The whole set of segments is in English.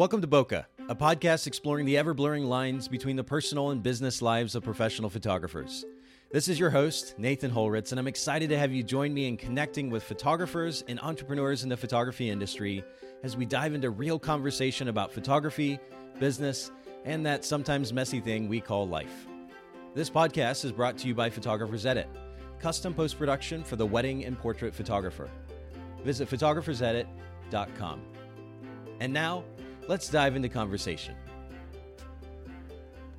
Welcome to Bokeh, a podcast exploring the ever blurring lines between the personal and business lives of professional photographers. This is your host, Nathan Holritz, and I'm excited to have you join me in connecting with photographers and entrepreneurs in the photography industry as we dive into real conversation about photography, business, and that sometimes messy thing we call life. This podcast is brought to you by Photographers Edit, custom post production for the wedding and portrait photographer. Visit photographersedit.com. And now, let's dive into conversation.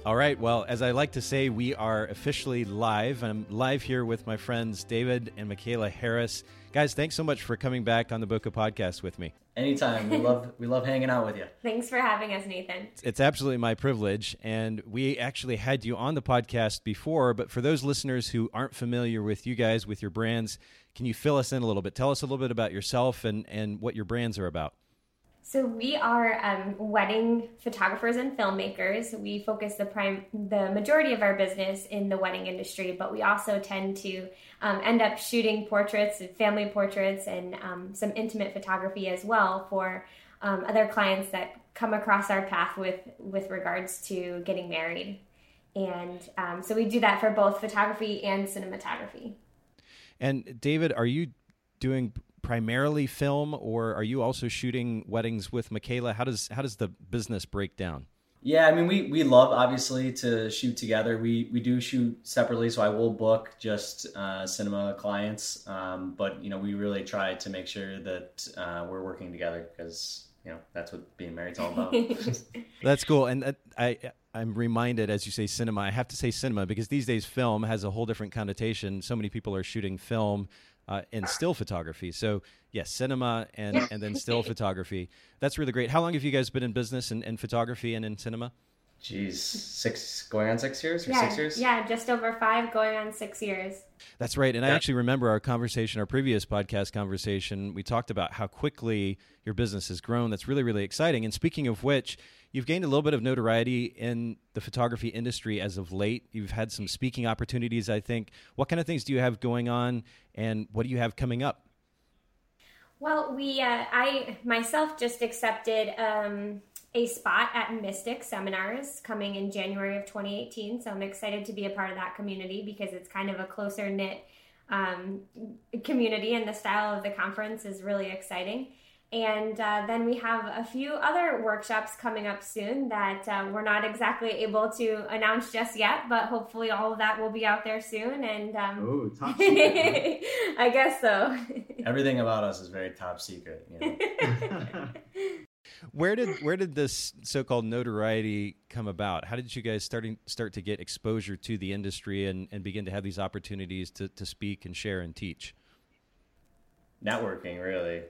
All right. Well, as I like to say, we are officially live. I'm live here with my friends David and Michaela Harris. Guys, thanks so much for coming back on the Bokeh podcast with me. Anytime. We love we love hanging out with you. Thanks for having us, Nathan. It's absolutely my privilege. And we actually had you on the podcast before, but for those listeners who aren't familiar with you guys, with your brands, can you fill us in a little bit? Tell us a little bit about yourself and, and what your brands are about. So we are um, wedding photographers and filmmakers. We focus the prime, the majority of our business in the wedding industry, but we also tend to um, end up shooting portraits, family portraits, and um, some intimate photography as well for um, other clients that come across our path with with regards to getting married. And um, so we do that for both photography and cinematography. And David, are you doing primarily film, or are you also shooting weddings with Michaela? How does how does the business break down? Yeah, I mean, we, we love obviously to shoot together. We we do shoot separately, so I will book just uh, cinema clients. Um, but you know, we really try to make sure that uh, we're working together because you know that's what being married's all about. that's cool, and uh, I I'm reminded as you say cinema. I have to say cinema because these days film has a whole different connotation. So many people are shooting film uh, and still photography. So yes, cinema and and then still photography. That's really great. How long have you guys been in business in, in photography and in cinema? Geez, six going on six years or yeah, six years? Yeah, just over five, going on six years. That's right. And yeah. I actually remember our conversation, our previous podcast conversation. We talked about how quickly your business has grown. That's really, really exciting. And speaking of which, you've gained a little bit of notoriety in the photography industry as of late. You've had some speaking opportunities, I think. What kind of things do you have going on, and what do you have coming up? Well, we, uh, I myself just accepted um, a spot at Mystic Seminars coming in January of 2018. So I'm excited to be a part of that community because it's kind of a closer knit um, community, and the style of the conference is really exciting. And uh, then we have a few other workshops coming up soon that uh, we're not exactly able to announce just yet, but hopefully all of that will be out there soon. And um, oh, top secret! I guess so. Everything about us is very top secret. You know? where did where did this so-called notoriety come about? How did you guys starting start to get exposure to the industry and, and begin to have these opportunities to, to speak and share and teach? Networking, really.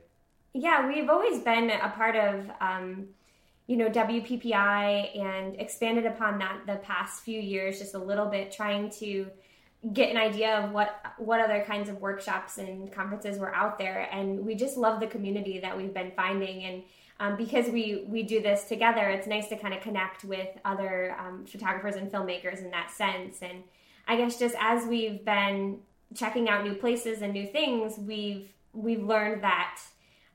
Yeah, we've always been a part of, um, you know, WPPI and expanded upon that the past few years just a little bit, trying to get an idea of what what other kinds of workshops and conferences were out there. And we just love the community that we've been finding and. Um, because we we do this together, it's nice to kind of connect with other um, photographers and filmmakers in that sense. And I guess just as we've been checking out new places and new things, we've we've learned that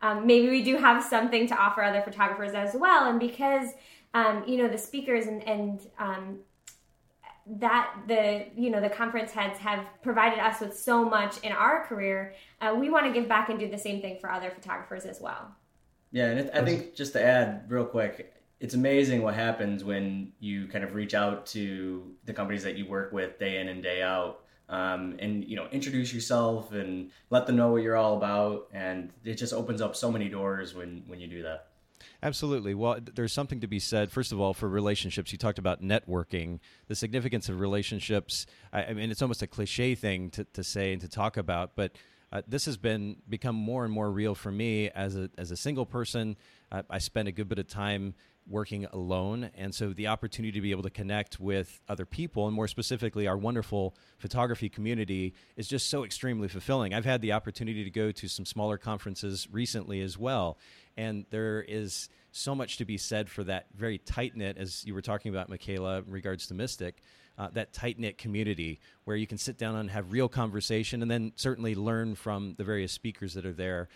um, maybe we do have something to offer other photographers as well. And because um, you know the speakers and, and um, that the you know the conference heads have provided us with so much in our career, uh, we want to give back and do the same thing for other photographers as well. Yeah, and it, I think just to add real quick, it's amazing what happens when you kind of reach out to the companies that you work with day in and day out um, and you know introduce yourself and let them know what you're all about and it just opens up so many doors when when you do that Absolutely. Well, there's something to be said, first of all, for relationships. You talked about networking, the significance of relationships. I, I mean, it's almost a cliche thing to, to say and to talk about, but uh, this has been become more and more real for me as a, as a single person. Uh, I spend a good bit of time working alone. And so the opportunity to be able to connect with other people, and more specifically, our wonderful photography community, is just so extremely fulfilling. I've had the opportunity to go to some smaller conferences recently as well. And there is so much to be said for that very tight knit, as you were talking about, Michaela, in regards to Mystic. Uh, that tight knit community where you can sit down and have real conversation and then certainly learn from the various speakers that are there.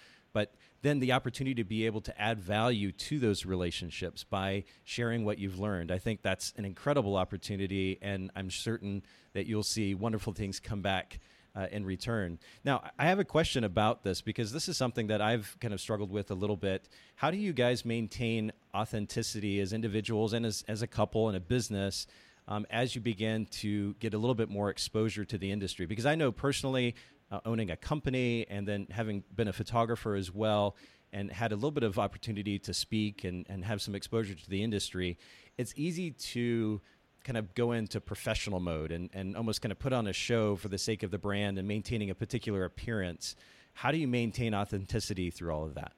Then the opportunity to be able to add value to those relationships by sharing what you've learned. I think that's an incredible opportunity, and I'm certain that you'll see wonderful things come back. Uh, in return. Now, I have a question about this because this is something that I've kind of struggled with a little bit. How do you guys maintain authenticity as individuals and as, as a couple and a business um, as you begin to get a little bit more exposure to the industry? Because I know personally, uh, owning a company and then having been a photographer as well and had a little bit of opportunity to speak and, and have some exposure to the industry, it's easy to kind of go into professional mode and, and almost kind of put on a show for the sake of the brand and maintaining a particular appearance. How do you maintain authenticity through all of that?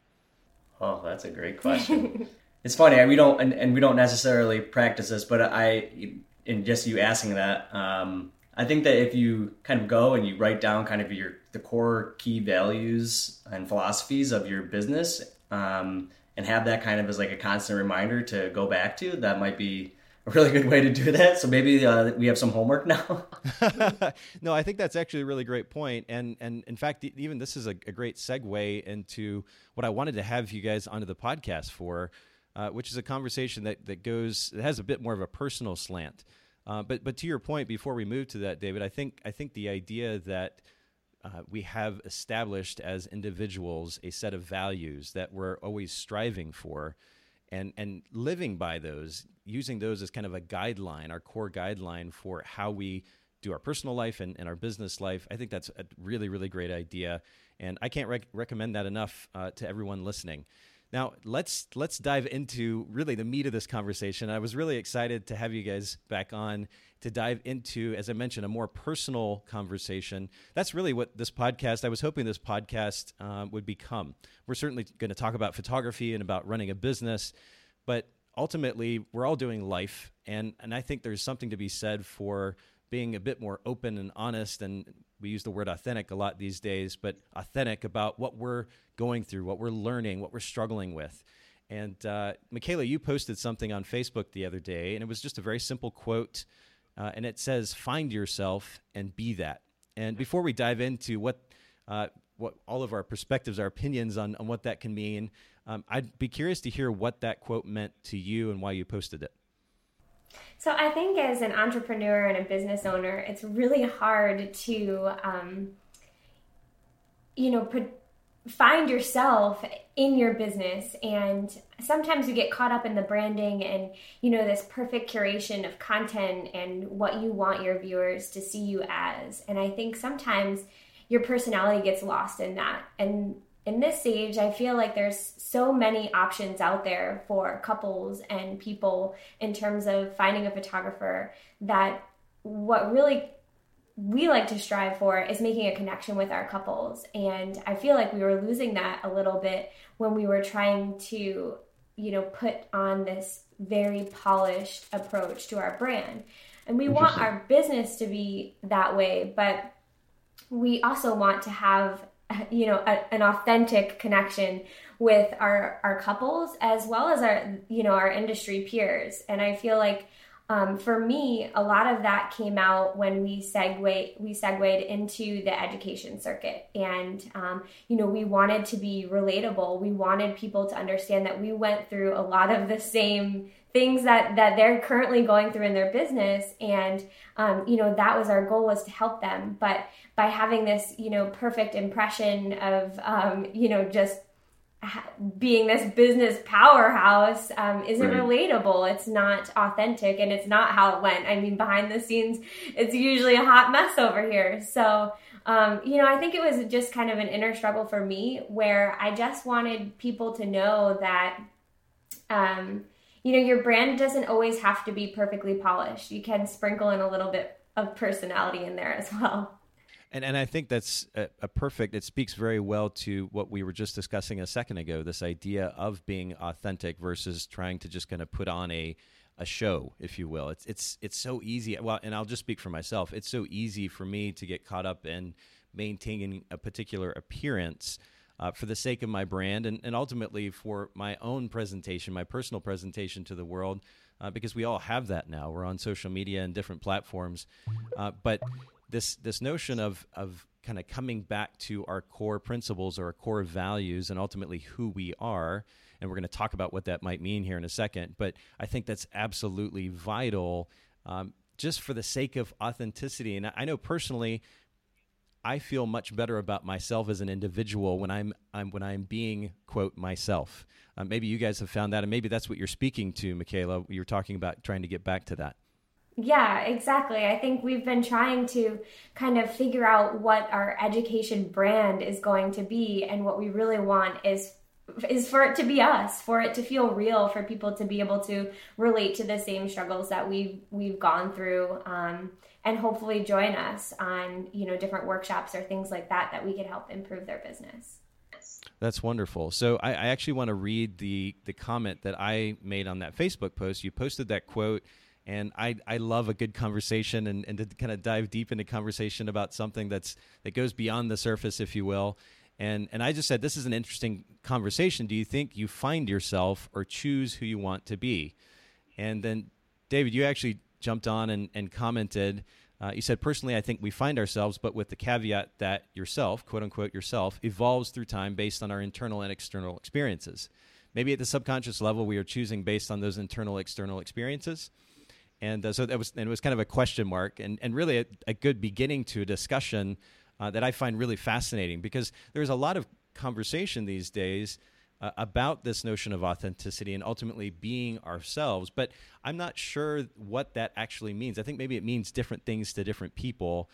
Oh, that's a great question. it's funny, we don't, and, and, we don't necessarily practice this, but I, in just you asking that, um, I think that if you kind of go and you write down kind of your the core key values and philosophies of your business, um, and have that kind of as like a constant reminder to go back to, that might be a really good way to do that. So maybe uh, we have some homework now. no, I think that's actually a really great point, and and in fact, even this is a, a great segue into what I wanted to have you guys onto the podcast for, uh, which is a conversation that that goes that has a bit more of a personal slant. Uh, but but to your point, before we move to that, David, I think I think the idea that uh, we have established as individuals a set of values that we're always striving for, and and living by those, using those as kind of a guideline, our core guideline for how we do our personal life and, and our business life. I think that's a really really great idea, and I can't rec- recommend that enough uh, to everyone listening. Now let's let's dive into really the meat of this conversation. I was really excited to have you guys back on to dive into, as I mentioned, a more personal conversation. That's really what this podcast. I was hoping this podcast um, would become. We're certainly going to talk about photography and about running a business, but ultimately, we're all doing life, and and I think there's something to be said for being a bit more open and honest and we use the word authentic a lot these days, but authentic about what we're going through, what we're learning, what we're struggling with. And uh, Michaela, you posted something on Facebook the other day, and it was just a very simple quote, uh, and it says, "Find yourself and be that." And before we dive into what uh, what all of our perspectives, our opinions on, on what that can mean, um, I'd be curious to hear what that quote meant to you and why you posted it. So I think as an entrepreneur and a business owner, it's really hard to, um, you know, put find yourself in your business. And sometimes you get caught up in the branding and you know this perfect curation of content and what you want your viewers to see you as. And i think sometimes your personality gets lost in that. And in this stage, I feel like there's so many options out there for couples and people in terms of finding a photographer that what really we like to strive for is making a connection with our couples. And I feel like we were losing that a little bit when we were trying to, you know, put on this very polished approach to our brand. And we want our business to be that way, but we also want to have you know a, an authentic connection with our our couples as well as our you know our industry peers. And i feel like um, for me a lot of that came out when we segue we segued into the education circuit. And um, you know we wanted to be relatable. We wanted people to understand that we went through a lot of the same things that that they're currently going through in their business. And um, you know that was our goal was to help them. But by having this you know perfect impression of um, you know just being this business powerhouse um, isn't right. relatable it's not authentic and it's not how it went i mean behind the scenes it's usually a hot mess over here so um, you know i think it was just kind of an inner struggle for me where i just wanted people to know that um, you know, your brand doesn't always have to be perfectly polished. You can sprinkle in a little bit of personality in there as well. And and I think that's a, a, perfect. It speaks very well to what we were just discussing a second ago. This idea of being authentic versus trying to just kind of put on a a show, if you will. It's it's it's so easy. Well, and I'll just speak for myself. It's so easy for me to get caught up in maintaining a particular appearance uh, for the sake of my brand and, and ultimately for my own presentation, my personal presentation to the world, uh, because we all have that now. We're on social media and different platforms. Uh, but this this notion of of kind of coming back to our core principles or our core values and ultimately who we are and we're going to talk about what that might mean here in a second but i think that's absolutely vital um, just for the sake of authenticity and i know personally I feel much better about myself as an individual when I'm, I'm when I'm being quote myself. Uh, maybe you guys have found that, and maybe that's what you're speaking to, Michaela. You're talking about trying to get back to that. Yeah, exactly. I think we've been trying to kind of figure out what our education brand is going to be, and what we really want is is for it to be us, for it to feel real, for people to be able to relate to the same struggles that we've we've gone through. Um, and hopefully join us on you know different workshops or things like that that we could help improve their business that's wonderful so I, I, actually want to read the the comment that i made on that facebook post you posted that quote and i i love a good conversation and, and to kind of dive deep into conversation about something that's that goes beyond the surface if you will and and i just said this is an interesting conversation do you think you find yourself or choose who you want to be and then david you actually jumped on and, and commented. Uh, you said, personally, I think we find ourselves, but with the caveat that yourself, quote unquote, yourself, evolves through time based on our internal and external experiences. Maybe at the subconscious level, we are choosing based on those internal, external experiences. And uh, so that was, and it was kind of a question mark and, and really a, a good beginning to a discussion uh, that I find really fascinating because there's a lot of conversation these days uh, about this notion of authenticity and ultimately being ourselves. But I'm not sure what that actually means. I think maybe it means different things to different people.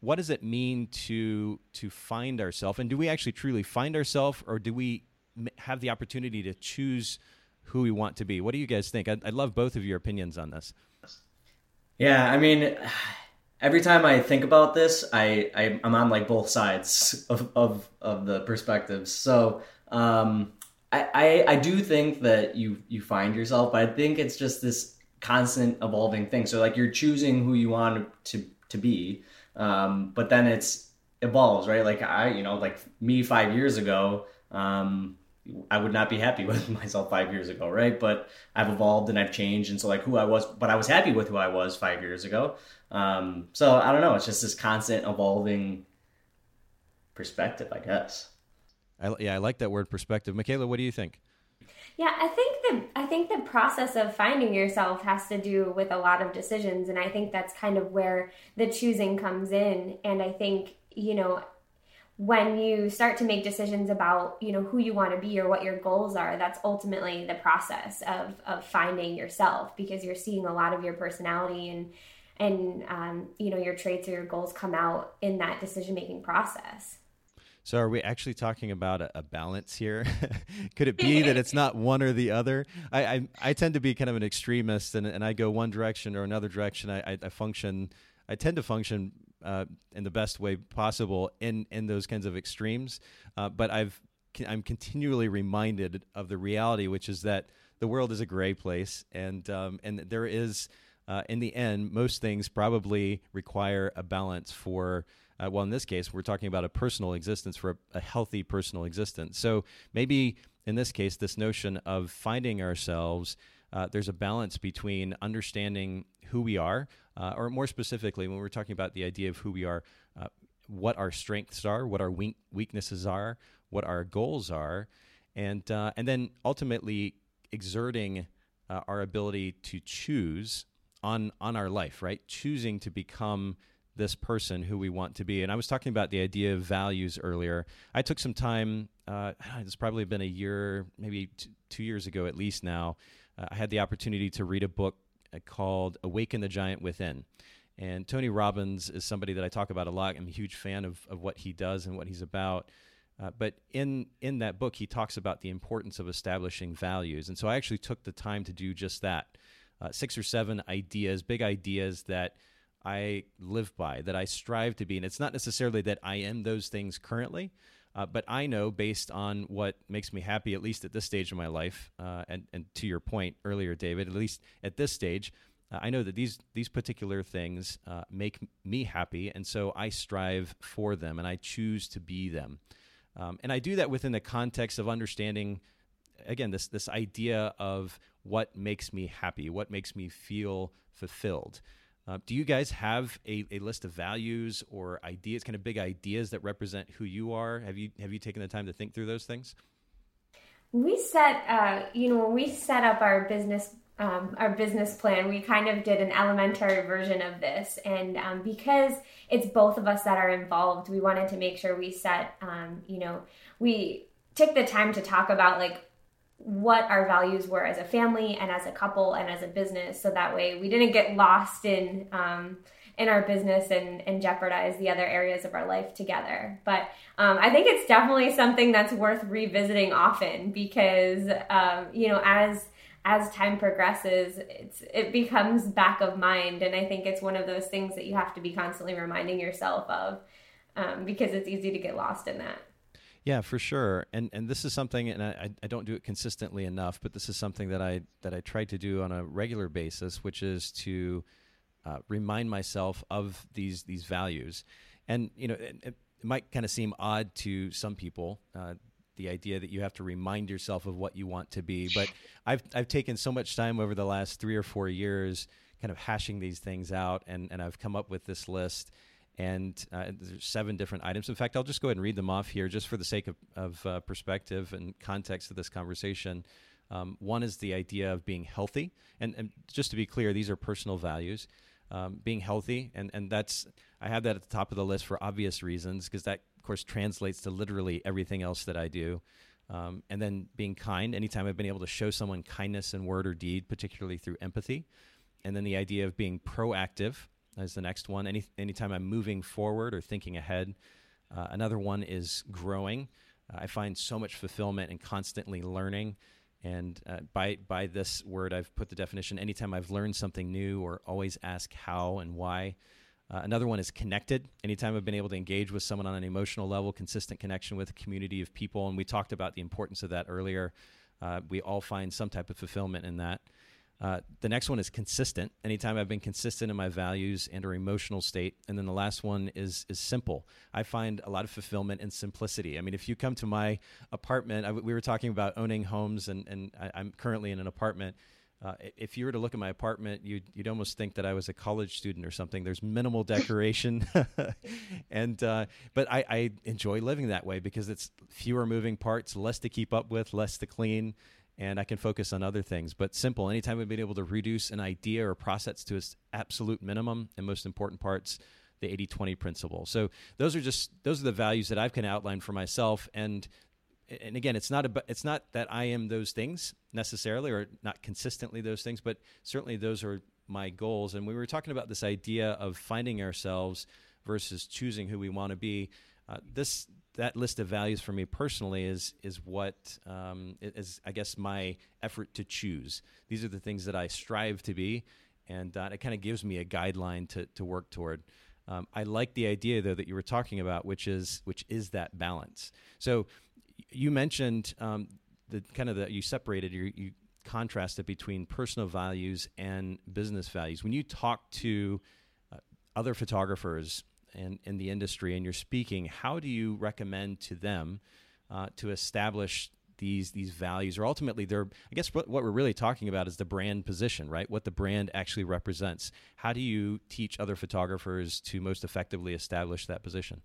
What does it mean to to find ourselves? And do we actually truly find ourselves, or do we have the opportunity to choose who we want to be? What do you guys think? I'd, I'd love both of your opinions on this. Yeah, I mean every time I think about this, I, I am on like both sides of, of of the perspectives. So um, I, I, I do think that you you find yourself, but I think it's just this constant evolving thing. So like you're choosing who you want to to be, um, but then it's evolves, right? Like I, you know, like me five years ago, um, I would not be happy with myself five years ago, right? But I've evolved and I've changed, and so like who I was, but I was happy with who I was five years ago. Um, so I don't know. It's just this constant evolving perspective, I guess. I, yeah, I like that word perspective. Michaela, what do you think? Yeah, I think the I think the process of finding yourself has to do with a lot of decisions, and I think that's kind of where the choosing comes in. And I think you know when you start to make decisions about you know who you want to be or what your goals are that's ultimately the process of of finding yourself because you're seeing a lot of your personality and and um, you know your traits or your goals come out in that decision making process so, are we actually talking about a, a balance here? Could it be that it's not one or the other? I, I, I tend to be kind of an extremist, and, and I go one direction or another direction. I, I, I function. I tend to function uh, in the best way possible in in those kinds of extremes. Uh, but I've I'm continually reminded of the reality, which is that the world is a gray place, and um, and there is, uh, in the end, most things probably require a balance for uh, well, in this case, we're talking about a personal existence for a, a healthy personal existence. So maybe in this case, this notion of finding ourselves, uh, there's a balance between understanding who we are, uh, or more specifically, when we're talking about the idea of who we are, uh, what our strengths are, what our weaknesses are, what our goals are, and uh, and then ultimately exerting uh, our ability to choose on on our life, right? Choosing to become this person who we want to be. And I was talking about the idea of values earlier. I took some time, uh, it's probably been a year, maybe t- two years ago at least now. Uh, I had the opportunity to read a book called Awaken the Giant Within. And Tony Robbins is somebody that I talk about a lot. I'm a huge fan of, of what he does and what he's about. Uh, but in in that book, he talks about the importance of establishing values, and so I actually took the time to do just that. Uh, six or seven ideas, big ideas that I live by, that I strive to be. And it's not necessarily that I am those things currently, uh, but I know based on what makes me happy, at least at this stage of my life, uh, and, and to your point earlier, David, at least at this stage, uh, I know that these these particular things uh, make me happy, and so I strive for them, and I choose to be them, um, and I do that within the context of understanding, again, this this idea of what makes me happy, what makes me feel fulfilled. Uh, do you guys have a, a list of values or ideas, kind of big ideas that represent who you are? Have you have you taken the time to think through those things? We set, uh, you know, when we set up our business um, our business plan, we kind of did an elementary version of this. And um, because it's both of us that are involved, we wanted to make sure we set, um, you know, we took the time to talk about like what our values were as a family and as a couple and as a business. So that way we didn't get lost in, um, in our business and, and jeopardize the other areas of our life together. But um, I think it's definitely something that's worth revisiting often because, um, you know, as as time progresses, it's it becomes back of mind, and I think it's one of those things that you have to be constantly reminding yourself of um, because it's easy to get lost in that. Yeah, for sure. And and this is something, and I, I don't do it consistently enough, but this is something that I that I try to do on a regular basis, which is to uh, remind myself of these these values. And you know, it, it might kind of seem odd to some people. Uh, the idea that you have to remind yourself of what you want to be. But I've I've taken so much time over the last three or four years, kind of hashing these things out, and and I've come up with this list. And uh, there's seven different items. In fact, I'll just go ahead and read them off here, just for the sake of, of uh, perspective and context of this conversation. Um, one is the idea of being healthy, and, and just to be clear, these are personal values. Um, being healthy, and and that's I have that at the top of the list for obvious reasons because that of course, translates to literally everything else that I do. Um, and then being kind. Anytime I've been able to show someone kindness in word or deed, particularly through empathy. And then the idea of being proactive is the next one. Any anytime I'm moving forward or thinking ahead. Uh, another one is growing. Uh, I find so much fulfillment in constantly learning. And uh, by by this word, I've put the definition: anytime I've learned something new, or always ask how and why. Uh, another one is connected. Anytime I've been able to engage with someone on an emotional level, consistent connection with a community of people, and we talked about the importance of that earlier. Uh, we all find some type of fulfillment in that. Uh, the next one is consistent. Anytime I've been consistent in my values and or emotional state, and then the last one is is simple. I find a lot of fulfillment in simplicity. I mean, if you come to my apartment, I, we were talking about owning homes, and and I, I'm currently in an apartment uh, if you were to look at my apartment, you'd, you'd almost think that I was a college student or something. There's minimal decoration, and uh, but I, I, enjoy living that way because it's fewer moving parts, less to keep up with, less to clean, and I can focus on other things. But simple. Anytime we've been able to reduce an idea or process to its absolute minimum, and most important parts, the 80-20 principle. So those are just those are the values that I've kind of outlined for myself, and and again, it's not about, it's not that I am those things necessarily, or not consistently those things, but certainly those are my goals. And we were talking about this idea of finding ourselves versus choosing who we want to be. Uh, this that list of values for me personally is is what um, is I guess my effort to choose. These are the things that I strive to be, and uh, it kind of gives me a guideline to to work toward. Um, I like the idea though that you were talking about, which is which is that balance. So you mentioned um, the kind of that you separated you, you contrasted between personal values and business values. When you talk to uh, other photographers in, in the industry and you're speaking, how do you recommend to them uh, to establish these these values? Or ultimately they're i guess what, what we're really talking about is the brand position right? What the brand actually represents. How do you teach other photographers to most effectively establish that position?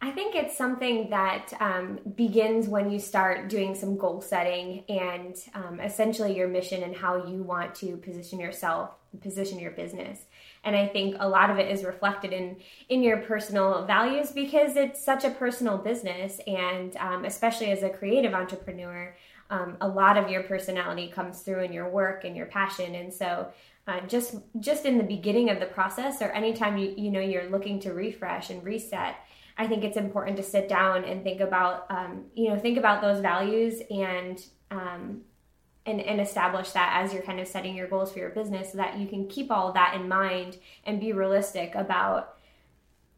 I think it's something that um, begins when you start doing some goal setting and um, essentially your mission and how you want to position yourself, position your business. And I think a lot of it is reflected in in your personal values because it's such a personal business, and um, especially as a creative entrepreneur, um, a lot of your personality comes through in your work and your passion. And so, uh, just just in the beginning of the process, or anytime you you know you're looking to refresh and reset I think it's important to sit down and think about, um, you know, think about those values and, um, and, and establish that as you're kind of setting your goals for your business so that you can keep all that in mind and be realistic about,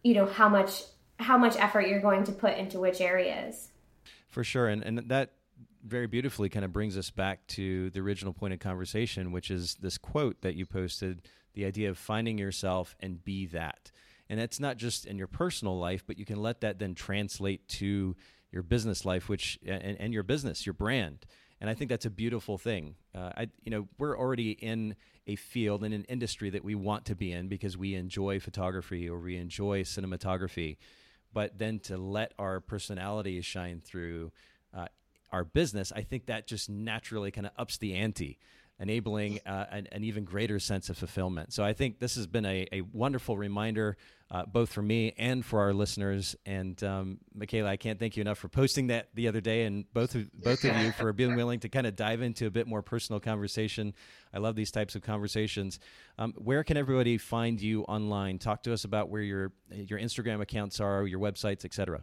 you know, how much, how much effort you're going to put into which areas. For sure. And, and that very beautifully kind of brings us back to the original point of conversation, which is this quote that you posted the idea of finding yourself and be that. And that's not just in your personal life, but you can let that then translate to your business life, which and, and your business, your brand. And I think that's a beautiful thing. Uh, I, you know, we're already in a field in an industry that we want to be in because we enjoy photography or we enjoy cinematography, but then to let our personality shine through uh, our business, I think that just naturally kind of ups the ante enabling uh, an, an, even greater sense of fulfillment. So I think this has been a, a wonderful reminder, uh, both for me and for our listeners. And um, Michaela, I can't thank you enough for posting that the other day, and both of, both of you for being willing to kind of dive into a bit more personal conversation. I love these types of conversations. Um, where can everybody find you online? Talk to us about where your your Instagram accounts are, your websites, etc.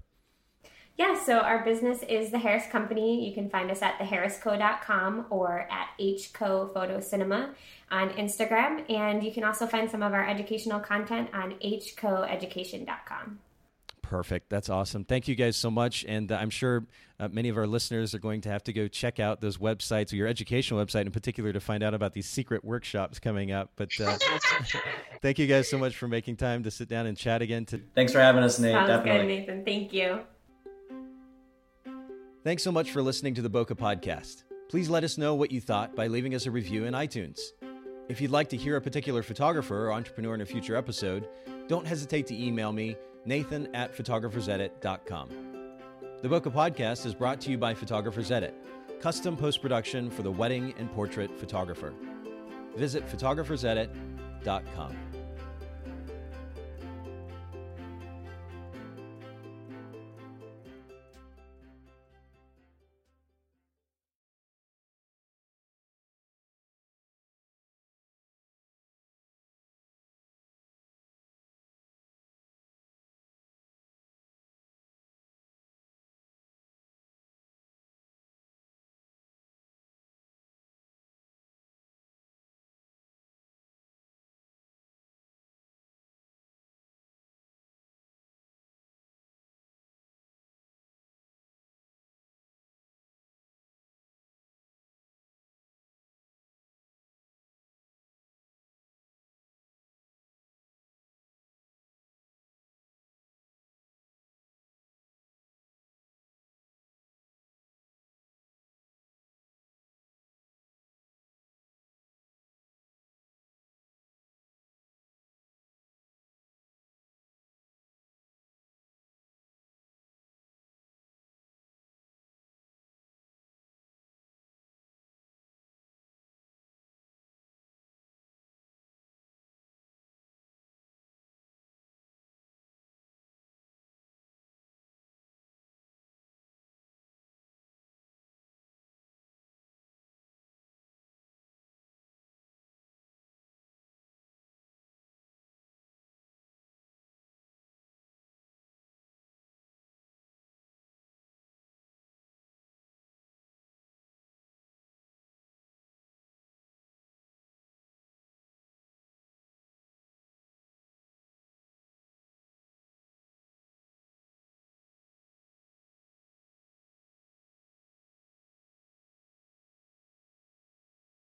Yeah, so our business is the Harris Company. You can find us at theharrisco.com or at HCO Photo Cinema on Instagram. And you can also find some of our educational content on hcoeducation.com. Perfect. That's awesome. Thank you guys so much. And uh, I'm sure uh, many of our listeners are going to have to go check out those websites or your educational website in particular to find out about these secret workshops coming up. But uh, thank you guys so much for making time to sit down and chat again. To- Thanks for having us, Nate. Sounds Definitely. good, Nathan. Thank you. Thanks so much for listening to the Bokeh Podcast. Please let us know what you thought by leaving us a review in iTunes. If you'd like to hear a particular photographer or entrepreneur in a future episode, don't hesitate to email me, nathan at photographersedit.com. The Bokeh Podcast is brought to you by Photographers Edit, custom post production for the wedding and portrait photographer. Visit photographersedit.com.